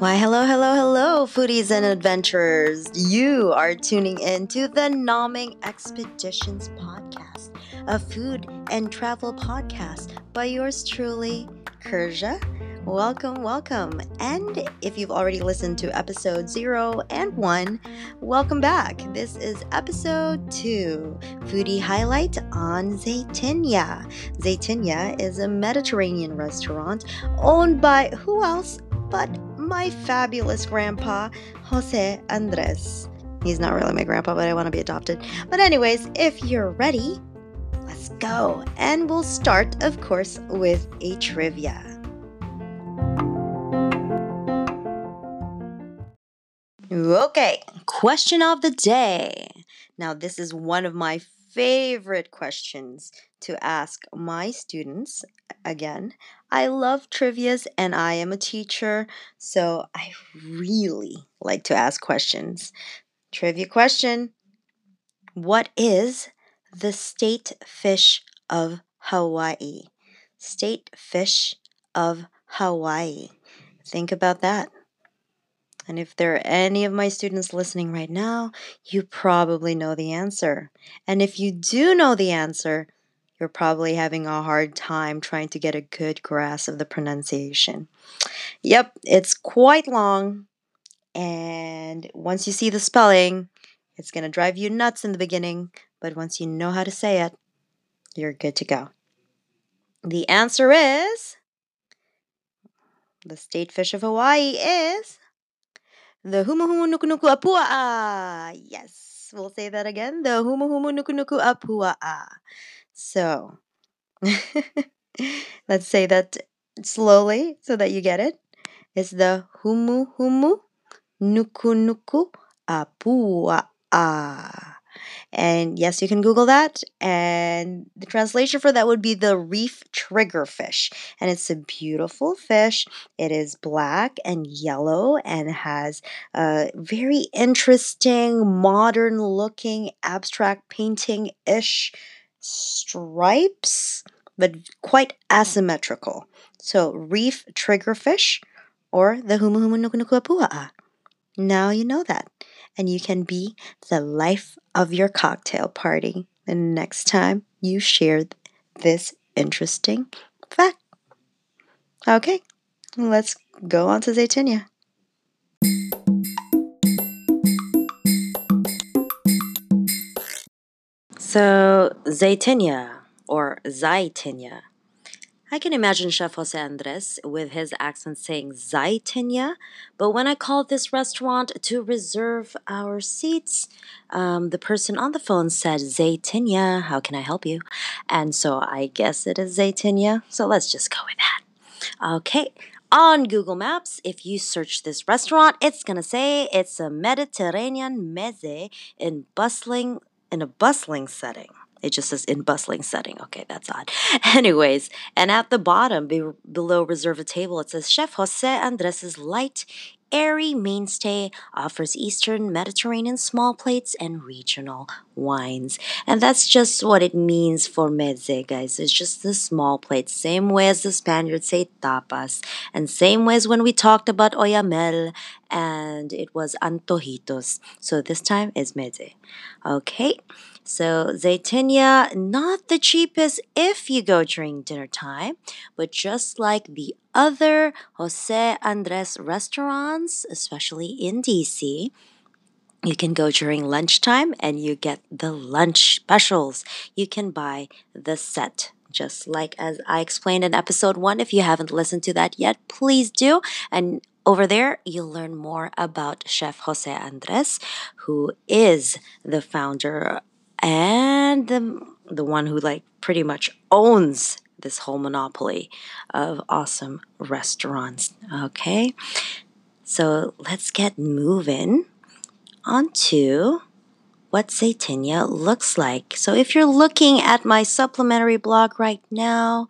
Why, hello, hello, hello, foodies and adventurers. You are tuning in to the Naming Expeditions podcast, a food and travel podcast by yours truly, Kerja. Welcome, welcome. And if you've already listened to episode zero and one, welcome back. This is episode two foodie highlight on Zaytinya. Zaytinya is a Mediterranean restaurant owned by who else but my fabulous grandpa, Jose Andres. He's not really my grandpa, but I want to be adopted. But, anyways, if you're ready, let's go. And we'll start, of course, with a trivia. Okay, question of the day. Now, this is one of my favorite questions to ask my students. Again, I love trivias and I am a teacher, so I really like to ask questions. Trivia question What is the state fish of Hawaii? State fish of Hawaii. Think about that. And if there are any of my students listening right now, you probably know the answer. And if you do know the answer, you're probably having a hard time trying to get a good grasp of the pronunciation. Yep, it's quite long. And once you see the spelling, it's going to drive you nuts in the beginning. But once you know how to say it, you're good to go. The answer is the state fish of Hawaii is the humu humu nuku nuku apua. Yes, we'll say that again. The humu humu nuku nuku apua. So let's say that slowly so that you get it. It's the humu humu nuku nuku apua. And yes, you can Google that. And the translation for that would be the reef triggerfish. And it's a beautiful fish. It is black and yellow and has a very interesting, modern looking, abstract painting ish stripes, but quite asymmetrical. So, reef triggerfish or the humu humu nuku nuku apua'a. Now you know that. And you can be the life of your cocktail party the next time you share this interesting fact. Okay, let's go on to Zaytinya. So, Zaytinya or Zaytinya. I can imagine Chef Jose Andres with his accent saying Zaytinya, but when I called this restaurant to reserve our seats, um, the person on the phone said, Zaytinya, how can I help you? And so I guess it is Zaytinya, so let's just go with that. Okay, on Google Maps, if you search this restaurant, it's gonna say it's a Mediterranean meze in bustling in a bustling setting. It just says in bustling setting. Okay, that's odd. Anyways, and at the bottom, be, below reserve a table, it says Chef Jose Andres's light, airy mainstay offers Eastern Mediterranean small plates and regional wines. And that's just what it means for meze, guys. It's just the small plates. Same way as the Spaniards say tapas. And same way as when we talked about oyamel and it was antojitos. So this time is meze. Okay. So Zaytinya, not the cheapest if you go during dinner time, but just like the other Jose Andres restaurants, especially in DC, you can go during lunchtime and you get the lunch specials. You can buy the set just like as I explained in episode one. If you haven't listened to that yet, please do. And over there, you'll learn more about Chef Jose Andres, who is the founder and the, the one who like pretty much owns this whole monopoly of awesome restaurants. Okay, so let's get moving onto what Zaytinya looks like. So if you're looking at my supplementary blog right now,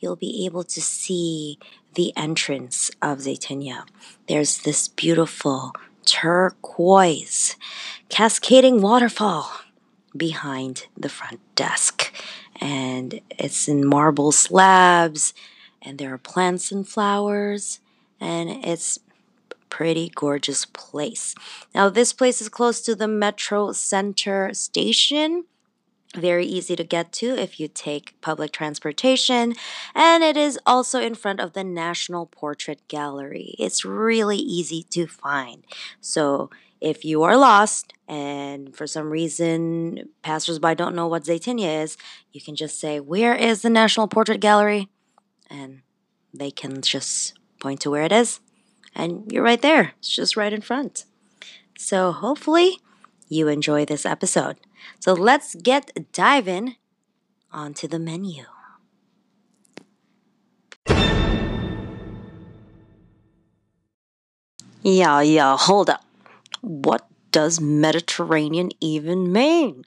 you'll be able to see the entrance of Zaytinya. There's this beautiful turquoise cascading waterfall behind the front desk. and it's in marble slabs, and there are plants and flowers, and it's pretty gorgeous place. Now, this place is close to the Metro Center station. Very easy to get to if you take public transportation, and it is also in front of the National Portrait Gallery. It's really easy to find. So, if you are lost and for some reason passersby don't know what Zaytinya is, you can just say, Where is the National Portrait Gallery? And they can just point to where it is. And you're right there, it's just right in front. So hopefully you enjoy this episode. So let's get diving onto the menu. Yeah, yeah, hold up. What does Mediterranean even mean?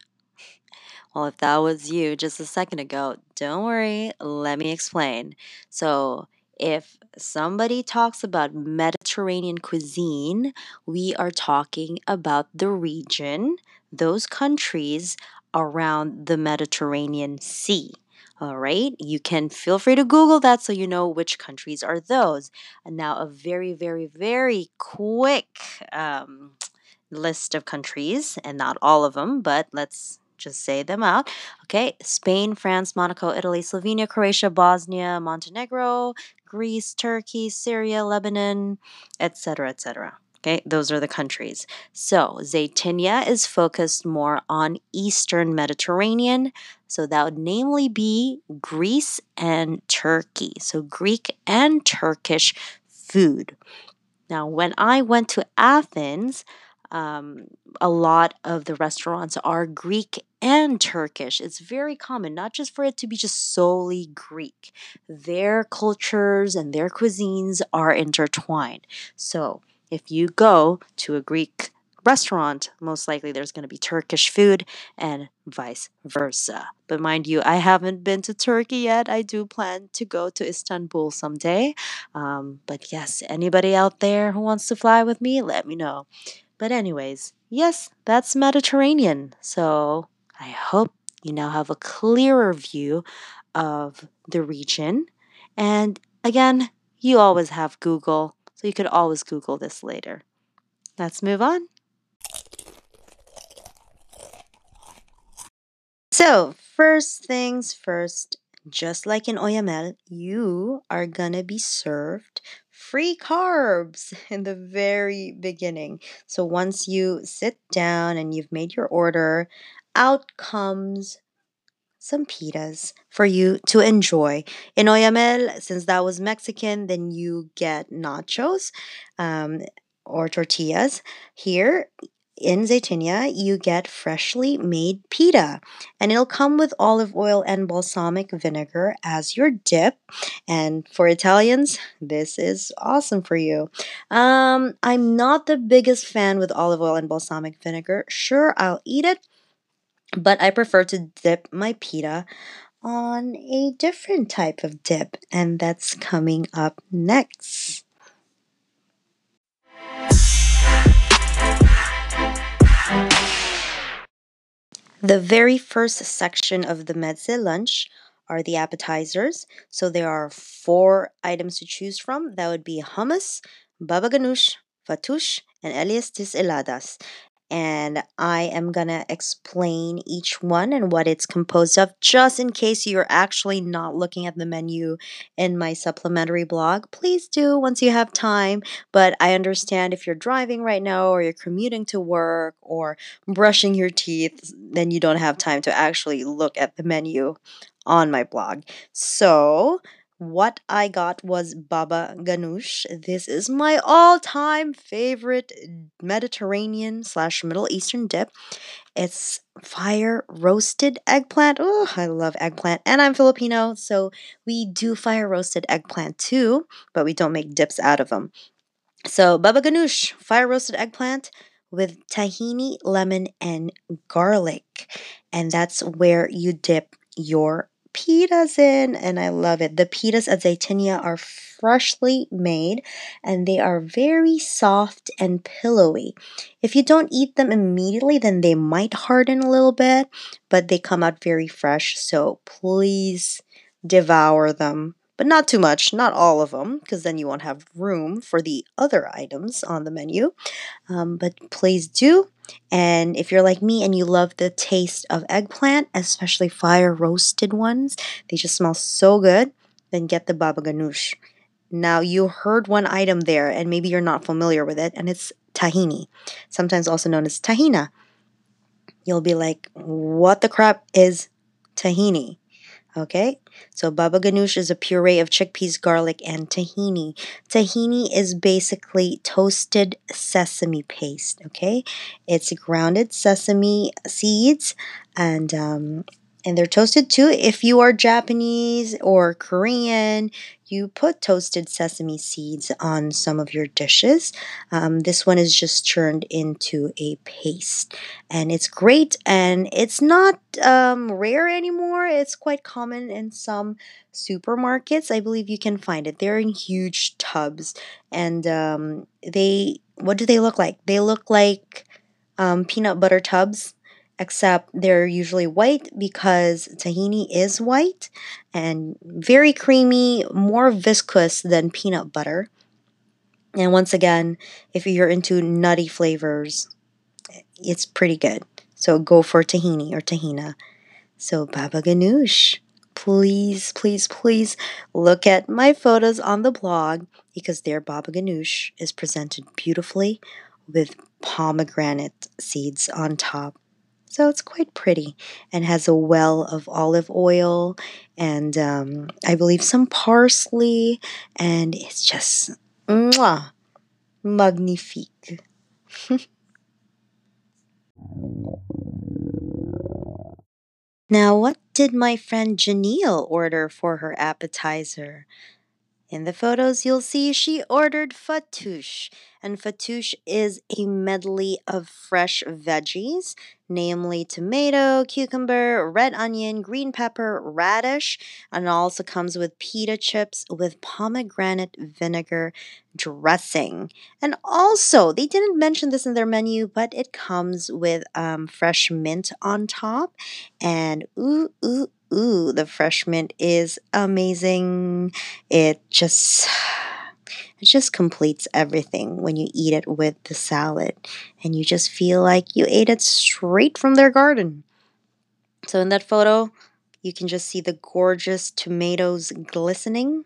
Well, if that was you just a second ago, don't worry, let me explain. So, if somebody talks about Mediterranean cuisine, we are talking about the region, those countries around the Mediterranean Sea. All right, you can feel free to Google that so you know which countries are those. And now, a very, very, very quick um, list of countries, and not all of them, but let's just say them out. Okay, Spain, France, Monaco, Italy, Slovenia, Croatia, Bosnia, Montenegro, Greece, Turkey, Syria, Lebanon, etc., etc. Okay, those are the countries. So Zaytinya is focused more on Eastern Mediterranean. So that would namely be Greece and Turkey. So Greek and Turkish food. Now, when I went to Athens, um, a lot of the restaurants are Greek and Turkish. It's very common, not just for it to be just solely Greek. Their cultures and their cuisines are intertwined. So, if you go to a Greek restaurant, most likely there's going to be Turkish food and vice versa. But mind you, I haven't been to Turkey yet. I do plan to go to Istanbul someday. Um, but yes, anybody out there who wants to fly with me, let me know. But, anyways, yes, that's Mediterranean. So I hope you now have a clearer view of the region. And again, you always have Google you could always Google this later. Let's move on. So, first things first, just like in Oyamel, you are gonna be served free carbs in the very beginning. So, once you sit down and you've made your order, out comes some pitas for you to enjoy. In Oyamel, since that was Mexican, then you get nachos um, or tortillas. Here in Zaytinya, you get freshly made pita, and it'll come with olive oil and balsamic vinegar as your dip. And for Italians, this is awesome for you. Um, I'm not the biggest fan with olive oil and balsamic vinegar. Sure, I'll eat it, but I prefer to dip my pita on a different type of dip, and that's coming up next. The very first section of the mezze lunch are the appetizers. So there are four items to choose from. That would be hummus, baba ganoush, fattoush, and elias tis eladas and I am going to explain each one and what it's composed of, just in case you're actually not looking at the menu in my supplementary blog. Please do once you have time, but I understand if you're driving right now or you're commuting to work or brushing your teeth, then you don't have time to actually look at the menu on my blog. So, what I got was baba ganoush. This is my all-time favorite Mediterranean slash Middle Eastern dip. It's fire roasted eggplant. Oh, I love eggplant, and I'm Filipino, so we do fire roasted eggplant too, but we don't make dips out of them. So baba ganoush, fire roasted eggplant with tahini, lemon, and garlic, and that's where you dip your pitas in, and I love it. The pitas at Zaytinya are freshly made and they are very soft and pillowy. If you don't eat them immediately, then they might harden a little bit, but they come out very fresh, so please devour them. But not too much, not all of them, because then you won't have room for the other items on the menu. Um, but please do and if you're like me and you love the taste of eggplant, especially fire roasted ones, they just smell so good, then get the baba ganoush. Now, you heard one item there, and maybe you're not familiar with it, and it's tahini, sometimes also known as tahina. You'll be like, what the crap is tahini? Okay, so baba ganoush is a puree of chickpeas, garlic, and tahini. Tahini is basically toasted sesame paste. Okay, it's grounded sesame seeds, and um, and they're toasted too. If you are Japanese or Korean, you put toasted sesame seeds on some of your dishes. Um, this one is just churned into a paste, and it's great. And it's not um, rare anymore. It's quite common in some supermarkets. I believe you can find it. They're in huge tubs, and um, they what do they look like? They look like um, peanut butter tubs except they're usually white because tahini is white and very creamy, more viscous than peanut butter. And once again, if you're into nutty flavors, it's pretty good. So go for tahini or tahina. So baba ganoush. Please, please, please look at my photos on the blog because their baba ganoush is presented beautifully with pomegranate seeds on top. So it's quite pretty and has a well of olive oil and um, I believe some parsley, and it's just mwah, magnifique. now, what did my friend Janelle order for her appetizer? In the photos, you'll see she ordered fattoush, and fattoush is a medley of fresh veggies, namely tomato, cucumber, red onion, green pepper, radish, and also comes with pita chips with pomegranate vinegar dressing. And also, they didn't mention this in their menu, but it comes with um, fresh mint on top, and ooh, ooh, ooh, the fresh mint is amazing. It just it just completes everything when you eat it with the salad and you just feel like you ate it straight from their garden. So in that photo, you can just see the gorgeous tomatoes glistening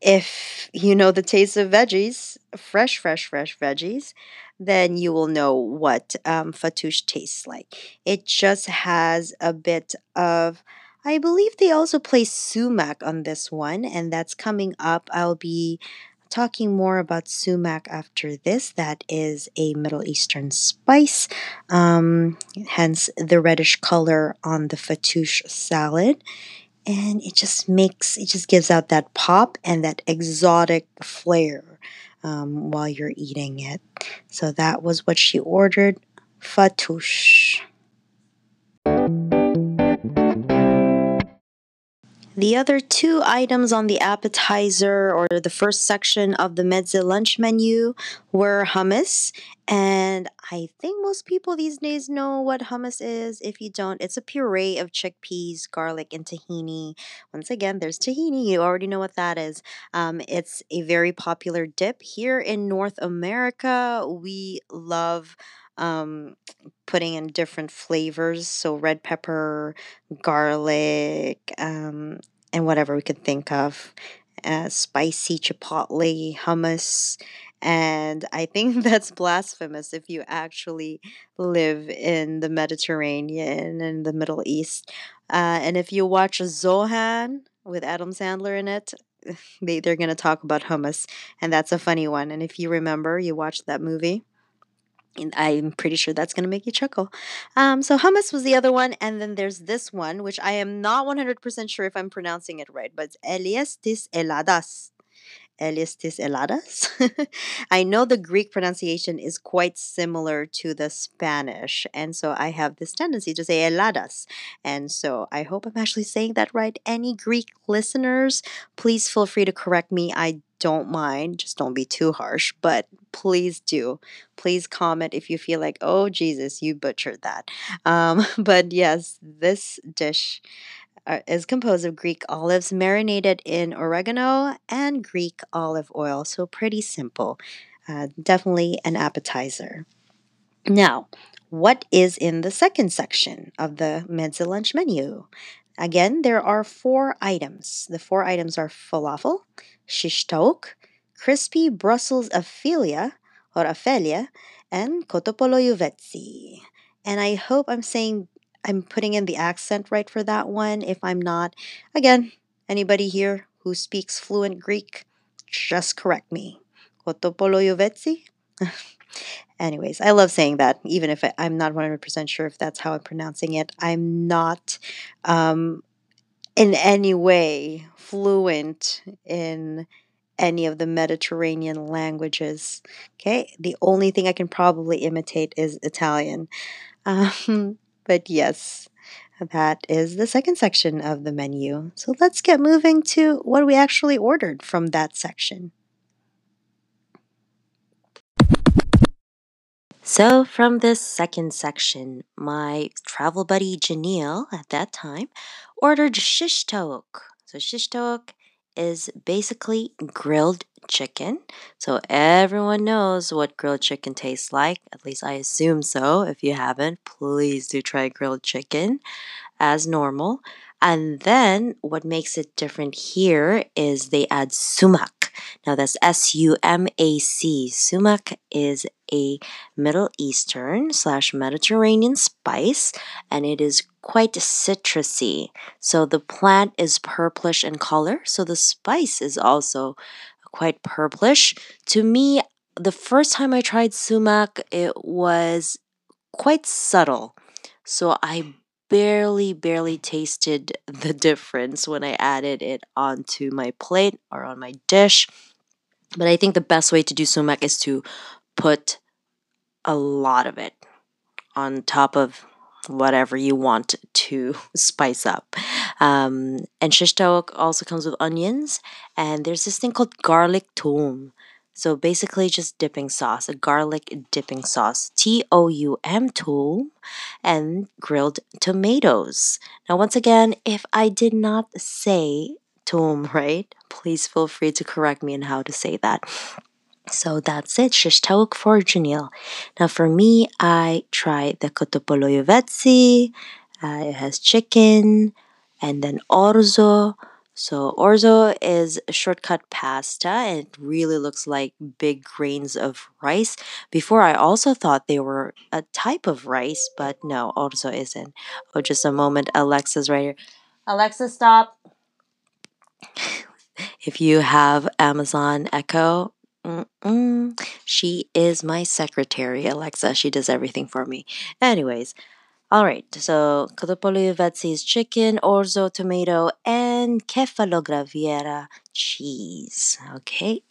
if you know the taste of veggies, fresh, fresh, fresh veggies, then you will know what um, tastes like. It just has a bit of, I believe they also play sumac on this one, and that's coming up. I'll be talking more about sumac after this. That is a Middle Eastern spice, um, hence the reddish color on the fattoush salad and it just makes it just gives out that pop and that exotic flair um, while you're eating it. So that was what she ordered, fattoush. The other two items on the appetizer or the first section of the mezze lunch menu were hummus. And I think most people these days know what hummus is. If you don't, it's a puree of chickpeas, garlic, and tahini. Once again, there's tahini. You already know what that is. Um, it's a very popular dip here in North America. We love um, putting in different flavors. So, red pepper, garlic, um, and whatever we could think of. Uh, spicy chipotle hummus. And I think that's blasphemous if you actually live in the Mediterranean and the Middle East. Uh, and if you watch Zohan with Adam Sandler in it, they, they're going to talk about hummus. And that's a funny one. And if you remember, you watched that movie. I'm pretty sure that's going to make you chuckle. Um, so hummus was the other one, and then there's this one, which I am not 100% sure if I'm pronouncing it right, but it's Elias tis heladas. Elistis heladas. I know the Greek pronunciation is quite similar to the Spanish, and so I have this tendency to say heladas. And so I hope I'm actually saying that right. Any Greek listeners, please feel free to correct me. I don't mind. Just don't be too harsh, but please do. Please comment if you feel like, oh, Jesus, you butchered that. Um, but yes, this dish uh, is composed of Greek olives marinated in oregano and Greek olive oil. So, pretty simple. Uh, definitely an appetizer. Now, what is in the second section of the mezze lunch menu? Again, there are four items. The four items are falafel, shish crispy Brussels aphelia or aphelia, and kotopoloyuvetsi. And I hope I'm saying I'm putting in the accent right for that one. If I'm not, again, anybody here who speaks fluent Greek, just correct me. Kotopoloyuvetsi? Anyways, I love saying that, even if I, am not 100% sure if that's how I'm pronouncing it. I'm not um, in any way fluent in any of the Mediterranean languages. Okay, the only thing I can probably imitate is Italian. Um, but yes, that is the second section of the menu. So let's get moving to what we actually ordered from that section. So, from this second section, my travel buddy Janelle at that time ordered shish taouk. So, shish taouk is basically grilled chicken. So, everyone knows what grilled chicken tastes like. At least I assume so. If you haven't, please do try grilled chicken as normal. And then what makes it different here is they add sumac. Now that's S U M A C. Sumac is a Middle Eastern slash Mediterranean spice and it is quite citrusy. So the plant is purplish in color, so the spice is also quite purplish. To me, the first time I tried sumac, it was quite subtle. So I barely, barely tasted the difference when I added it onto my plate or on my dish. But I think the best way to do sumac is to put a lot of it on top of whatever you want to spice up. Um, and shish taouk also comes with onions, and there's this thing called garlic toum. So basically, just dipping sauce, a garlic dipping sauce, T O U M toum, and grilled tomatoes. Now, once again, if I did not say toum right, please feel free to correct me on how to say that. So that's it, shish for Janelle. Now for me, I tried the kotopoloyovetsi. Uh, it has chicken and then orzo, so orzo is a shortcut pasta and it really looks like big grains of rice. Before I also thought they were a type of rice, but no, orzo isn't. Oh, just a moment. Alexa's right here. Alexa, stop. if you have Amazon Echo, Mm-mm. She is my secretary, Alexa. She does everything for me. Anyways, all right, so Kotopoloyovetsi is chicken, orzo tomato, and Kefalograviera cheese. Okay.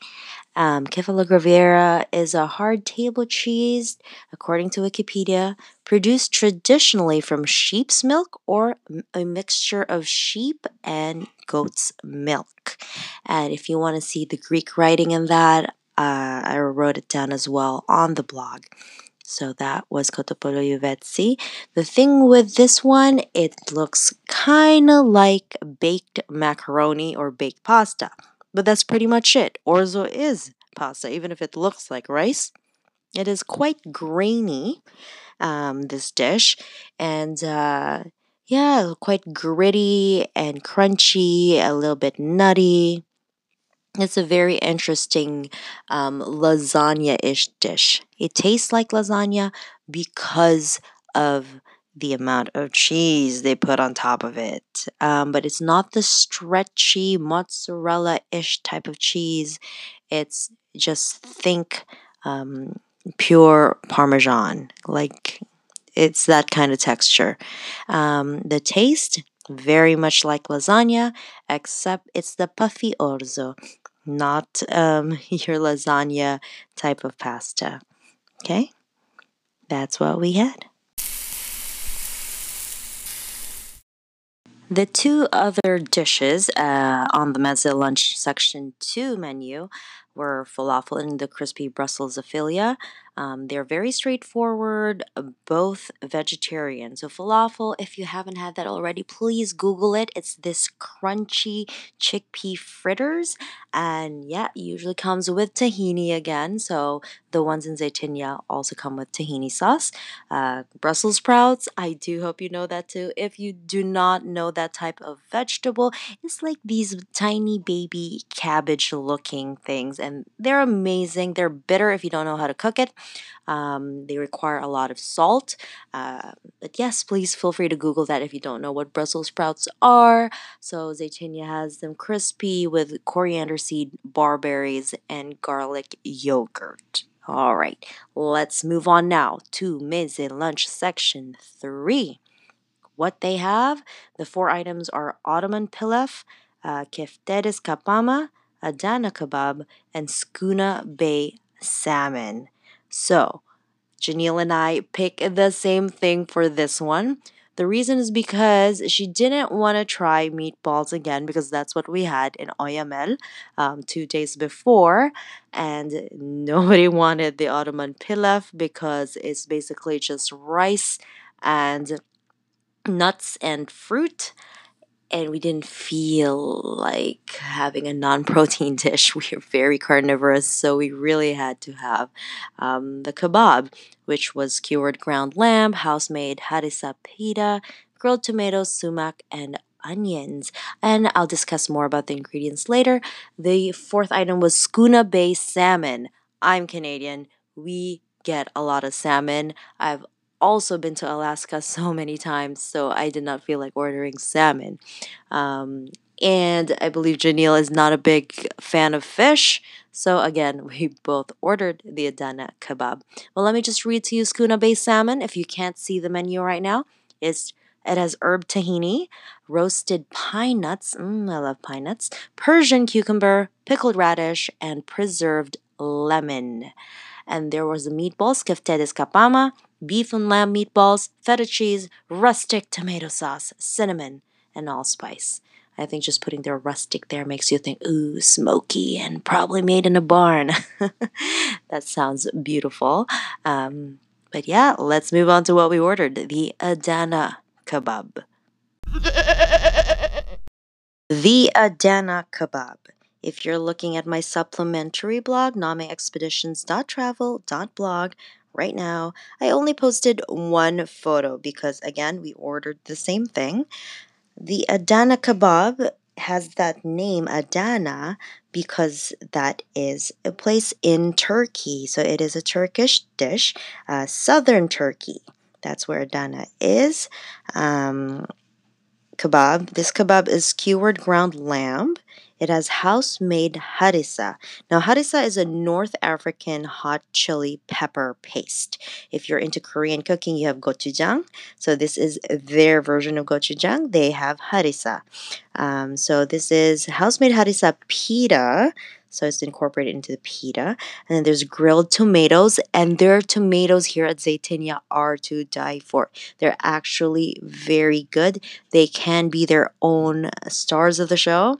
Um, Kefalograviera is a hard table cheese, according to Wikipedia, produced traditionally from sheep's milk or a mixture of sheep and goat's milk. And if you want to see the Greek writing in that, uh, I wrote it down as well on the blog. So that was Kotopoloyovetsi. The thing with this one, it looks kind of like baked macaroni or baked pasta. But that's pretty much it. Orzo is pasta, even if it looks like rice. It is quite grainy, um, this dish. And uh, yeah, quite gritty and crunchy, a little bit nutty. It's a very interesting um, lasagna ish dish. It tastes like lasagna because of the amount of cheese they put on top of it. Um, but it's not the stretchy mozzarella ish type of cheese. It's just think um, pure Parmesan. Like it's that kind of texture. Um, the taste, very much like lasagna, except it's the puffy orzo. not um, your lasagna type of pasta. Okay? That's what we had. The two other dishes uh, on the mezze lunch section 2 menu were falafel and the crispy Brussels aphilia. Um, they're very straightforward, uh, both vegetarian. So, falafel, if you haven't had that already, please Google it. It's this crunchy chickpea fritters, and yeah, usually comes with tahini again. So, the ones in Zaytinya also come with tahini sauce. Uh, Brussels sprouts, I do hope you know that too. If you do not know that type of vegetable, it's like these tiny baby cabbage looking things, and they're amazing. They're bitter if you don't know how to cook it. Um, they require a lot of salt. Uh, but yes, please feel free to Google that if you don't know what Brussels sprouts are. So Zaytinya has them crispy with coriander seed, barberries, and garlic yogurt. All right, let's move on now to meze lunch section three. What they have, the four items are Ottoman pilaf, uh, keftedes kapama, Adana kebab, and Skuna Bay salmon. So, Janelle and I pick the same thing for this one. The reason is because she didn't want to try meatballs again because that's what we had in Oyamel um, two days before. And nobody wanted the Ottoman pilaf because it's basically just rice and nuts and fruit and we didn't feel like having a non-protein dish. We are very carnivorous, so we really had to have um, the kebab, which was cured ground lamb, house-made harissa pita, grilled tomatoes, sumac, and onions. And I'll discuss more about the ingredients later. The fourth item was Skuna Bay salmon. I'm Canadian. We get a lot of salmon. I've also been to Alaska so many times, so I did not feel like ordering salmon. Um, and I believe Janelle is not a big fan of fish. So again, we both ordered the Adana kebab. Well, let me just read to you Skuna Bay salmon. If you can't see the menu right now, it's it has herb tahini, roasted pine nuts. Mm, I love pine nuts. Persian cucumber, pickled radish, and preserved lemon. And there was the meatballs, keftedes kapama, beef and lamb meatballs, feta cheese, rustic tomato sauce, cinnamon, and allspice. I think just putting the rustic there makes you think, ooh, smoky and probably made in a barn. that sounds beautiful. Um, but yeah, let's move on to what we ordered the Adana kebab. the Adana kebab. If you're looking at my supplementary blog, nameexpeditions.travel.blog, right now. I only posted one photo because, again, we ordered the same thing. The Adana kebab has that name Adana because that is a place in Turkey. So it is a Turkish dish, uh, southern Turkey. That's where Adana is. Um, kebab. This kebab is cured ground lamb. It has house made harissa. Now, harissa is a North African hot chili pepper paste. If you're into Korean cooking, you have gochujang. So, this is their version of gochujang. They have harissa. Um, so, this is house made harissa pita. So it's incorporated into the pita. And then there's grilled tomatoes. And their tomatoes here at Zaytinya are to die for. They're actually very good. They can be their own stars of the show.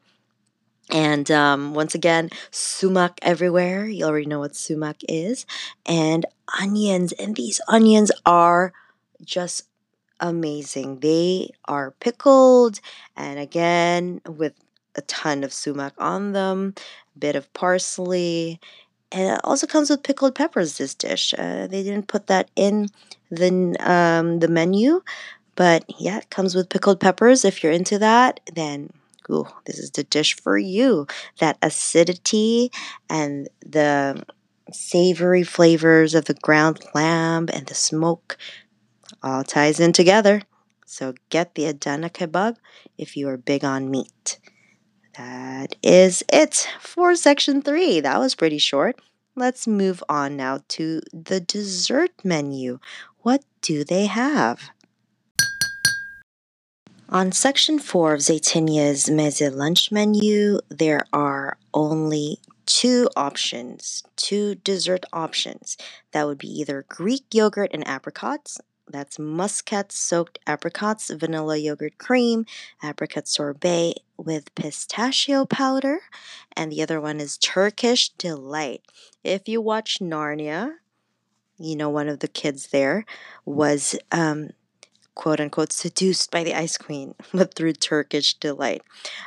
And um, once again, sumac everywhere. You already know what sumac is. And onions. And these onions are just amazing. They are pickled and again with a ton of sumac on them, a bit of parsley. And it also comes with pickled peppers, this dish. Uh, they didn't put that in the, um, the menu, but yeah, it comes with pickled peppers. If you're into that, then ooh, this is the dish for you. That acidity and the savory flavors of the ground lamb and the smoke all ties in together. So get the Adana kebab if you are big on meat. That is it for section three. That was pretty short. Let's move on now to the dessert menu. What do they have? On section four of Zaytinya's Meze lunch menu, there are only two options, two dessert options. That would be either Greek yogurt and apricots, that's muscat soaked apricots, vanilla yogurt cream, apricot sorbet with pistachio powder, and the other one is Turkish delight. If you watch Narnia, you know one of the kids there was um, quote unquote seduced by the ice queen, but through Turkish delight.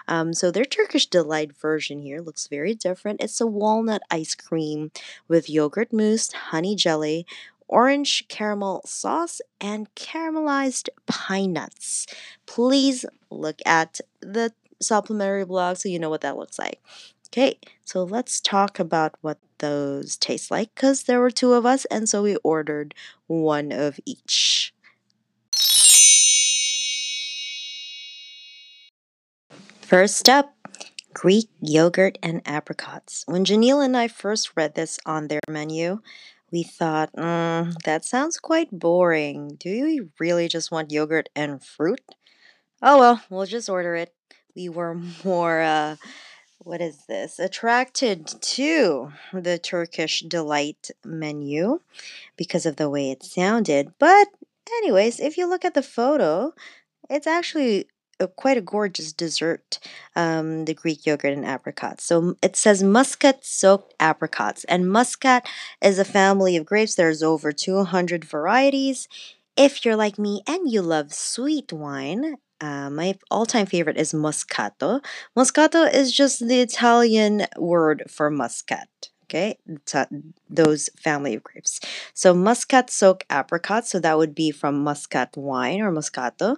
Um, so their Turkish delight version here looks very different. It's a walnut ice cream with yogurt mousse, honey jelly, orange caramel sauce, and caramelized pine nuts. Please look at the supplementary blog so you know what that looks like. Okay, so let's talk about what those taste like because there were two of us, and so we ordered one of each. First up, Greek yogurt and apricots. When Janelle and I first read this on their menu, we thought, mm, that sounds quite boring. Do you really just want yogurt and fruit? Oh well, we'll just order it. We were more, uh, what is this? Attracted to the Turkish delight menu because of the way it sounded. But, anyways, if you look at the photo, it's actually a, quite a gorgeous dessert, um, the Greek yogurt and apricots. So it says muscat soaked apricots, and muscat is a family of grapes. There's over 200 varieties. If you're like me and you love sweet wine, uh, my all-time favorite is Moscato. Moscato is just the Italian word for muscat okay those family of grapes. So muscat soaked apricot so that would be from muscat wine or moscato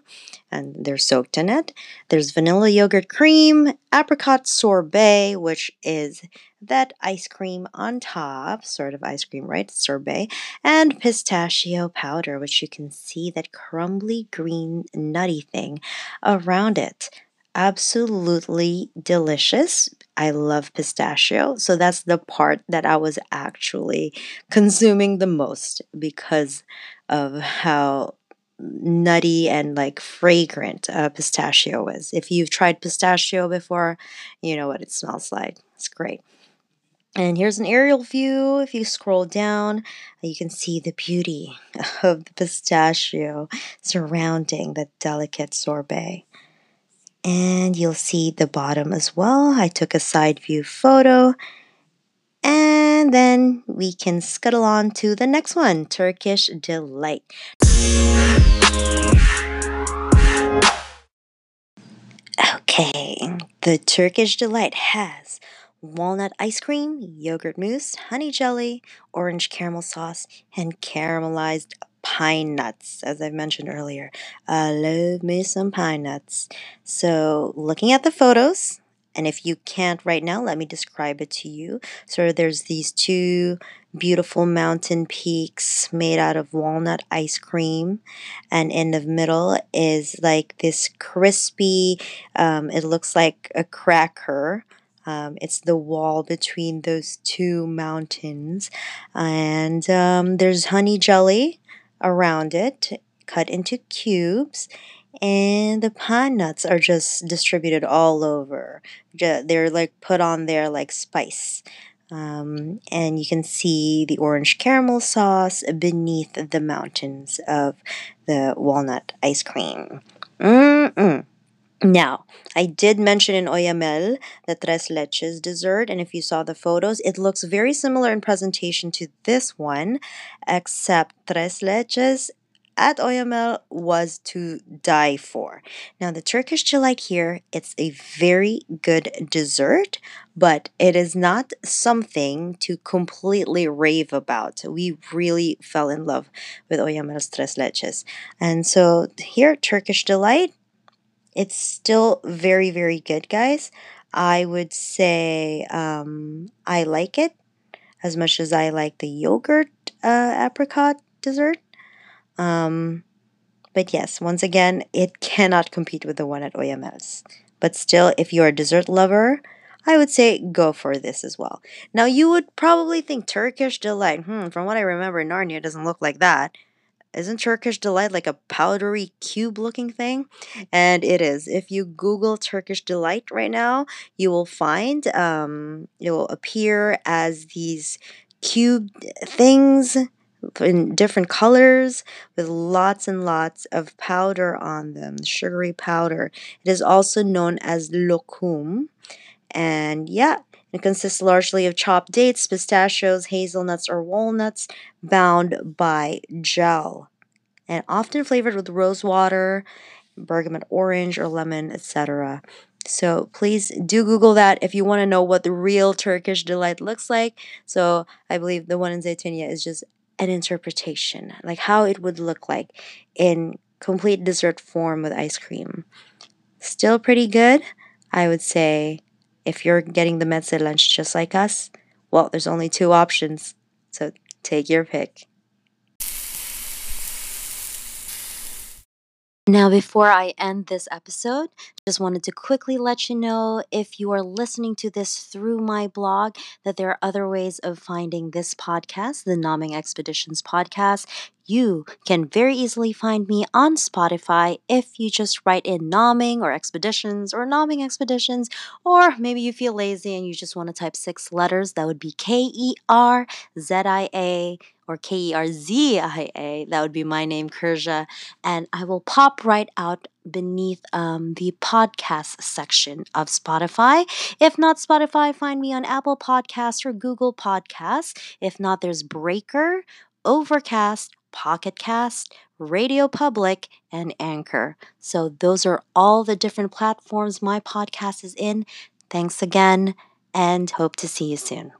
and they're soaked in it. There's vanilla yogurt cream apricot sorbet which is that ice cream on top sort of ice cream right sorbet and pistachio powder which you can see that crumbly green nutty thing around it absolutely delicious. I love pistachio. So that's the part that I was actually consuming the most because of how nutty and like fragrant uh, pistachio is. If you've tried pistachio before, you know what it smells like. It's great. And here's an aerial view. If you scroll down, you can see the beauty of the pistachio surrounding the delicate sorbet and you'll see the bottom as well. I took a side view photo and then we can scuttle on to the next one, Turkish Delight. Okay, the Turkish Delight has walnut ice cream, yogurt mousse, honey jelly, orange caramel sauce, and caramelized pine nuts, as I've mentioned earlier. I love me some pine nuts. So, looking at the photos, and if you can't right now, let me describe it to you. So, there's these two beautiful mountain peaks made out of walnut ice cream, and in the middle is like this crispy, um, it looks like a cracker. Um, it's the wall between those two mountains. And um, there's honey jelly around it, cut into cubes, and the pine nuts are just distributed all over. They're like put on there like spice. Um, and you can see the orange caramel sauce beneath the mountains of the walnut ice cream. Mm-mm. Now, I did mention in Oyamel the tres leches dessert, and if you saw the photos, it looks very similar in presentation to this one, except tres leches at Oyamel was to die for. Now, the Turkish delight here, it's a very good dessert, but it is not something to completely rave about. We really fell in love with Oyamel's tres leches. And so here, Turkish delight, it's still very, very good, guys. I would say um, I like it as much as I like the yogurt uh, apricot dessert. Um, but yes, once again, it cannot compete with the one at Oyamel's. But still, if you're a dessert lover, I would say go for this as well. Now, you would probably think Turkish delight. Hmm, from what I remember, Narnia doesn't look like that. Isn't Turkish delight like a powdery cube looking thing? And it is. If you Google Turkish delight right now, you will find um, it will appear as these cube things in different colors with lots and lots of powder on them, sugary powder. It is also known as lokum. And yeah, it consists largely of chopped dates, pistachios, hazelnuts, or walnuts bound by gel, and often flavored with rose water, bergamot orange, or lemon, etc. So please do Google that if you want to know what the real Turkish delight looks like. So I believe the one in Zaytinya is just an interpretation, like how it would look like in complete dessert form with ice cream. Still pretty good. I would say if you're getting the Meze lunch just like us, well, there's only two options. So take your pick. Now, before I end this episode, just wanted to quickly let you know if you are listening to this through my blog that there are other ways of finding this podcast, the Naming Expeditions podcast. You can very easily find me on Spotify if you just write in Naming or Expeditions or Naming Expeditions, or maybe you feel lazy and you just want to type six letters. That would be K E R Z I A or K E R Z I A. That would be my name, Kerzia, and I will pop right out beneath um, the podcast section of Spotify. If not Spotify, find me on Apple Podcasts or Google Podcasts. If not, there's Breaker, Overcast, Pocket Cast, Radio Public, and Anchor. So, those are all the different platforms my podcast is in. Thanks again, and hope to see you soon.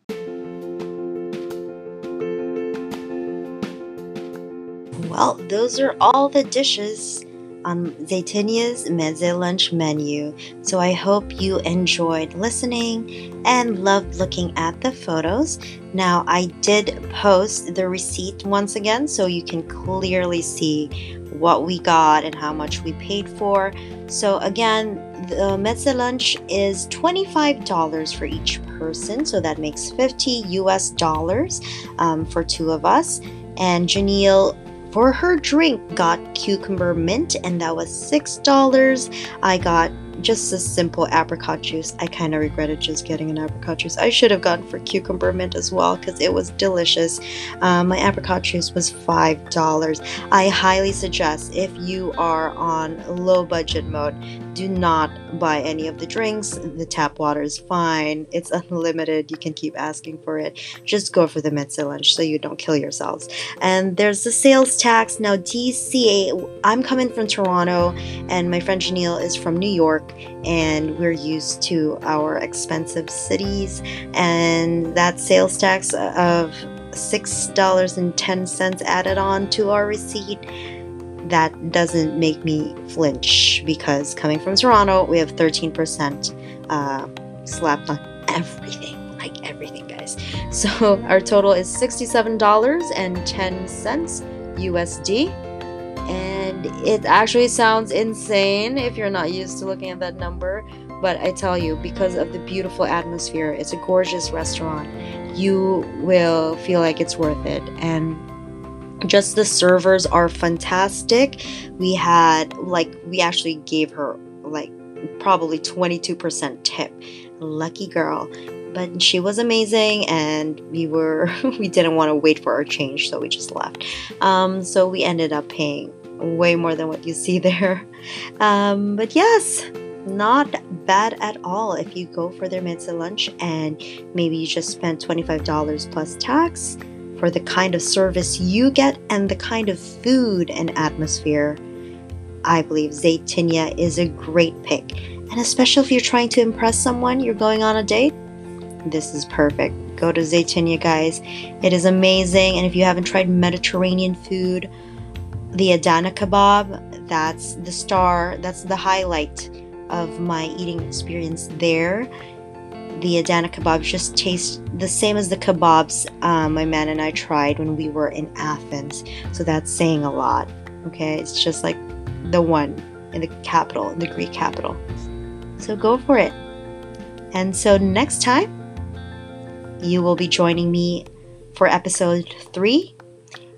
Well, those are all the dishes on Zaytinya's Meze Lunch menu. So I hope you enjoyed listening and loved looking at the photos. Now, I did post the receipt once again so you can clearly see what we got and how much we paid for. So, again, the Meze lunch is $25 for each person, so that makes 50 US dollars um, for two of us. And Janelle for her drink got cucumber mint and that was $6. I got just a simple apricot juice. I kind of regretted just getting an apricot juice. I should have gone for cucumber mint as well because it was delicious. Um, my apricot juice was $5. I highly suggest if you are on low budget mode, do not buy any of the drinks. The tap water is fine. It's unlimited. You can keep asking for it. Just go for the Meze lunch so you don't kill yourselves. And there's the sales tax. Now, DCA, I'm coming from Toronto and my friend Janelle is from New York and we're used to our expensive cities. And that sales tax of $6.10 added on to our receipt that doesn't make me flinch because coming from Toronto, we have 13% uh, slapped on everything, like everything, guys. So our total is $67.10 USD. And it actually sounds insane if you're not used to looking at that number. But I tell you, because of the beautiful atmosphere, it's a gorgeous restaurant, you will feel like it's worth it. And just the servers are fantastic. We had like we actually gave her like probably 22% tip. Lucky girl. But she was amazing and we were we didn't want to wait for our change, so we just left. Um, so we ended up paying way more than what you see there. Um, but yes, not bad at all if you go for their Meze lunch and maybe you just spend $25 plus tax for the kind of service you get and the kind of food and atmosphere. I believe Zaytinya is a great pick. And especially if you're trying to impress someone, you're going on a date, this is perfect. Go to Zaytinya, guys. It is amazing. And if you haven't tried Mediterranean food, the Adana kebab, that's the star, that's the highlight of my eating experience there the Adana kebab just tastes the same as the kebabs um, my man and I tried when we were in Athens. So that's saying a lot. Okay, it's just like the one in the capital, in the Greek capital. So go for it. And so next time, you will be joining me for episode three.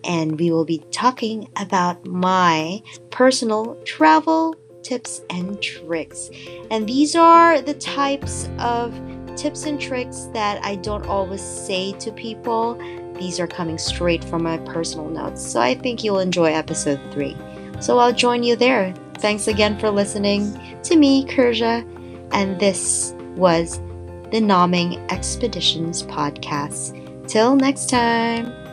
And we will be talking about my personal travel tips and tricks. And these are the types of tips and tricks that I don't always say to people. These are coming straight from my personal notes. So I think you'll enjoy episode 3. So I'll join you there. Thanks again for listening to me, Kerzia, and this was the Naming Expeditions podcast. Till next time.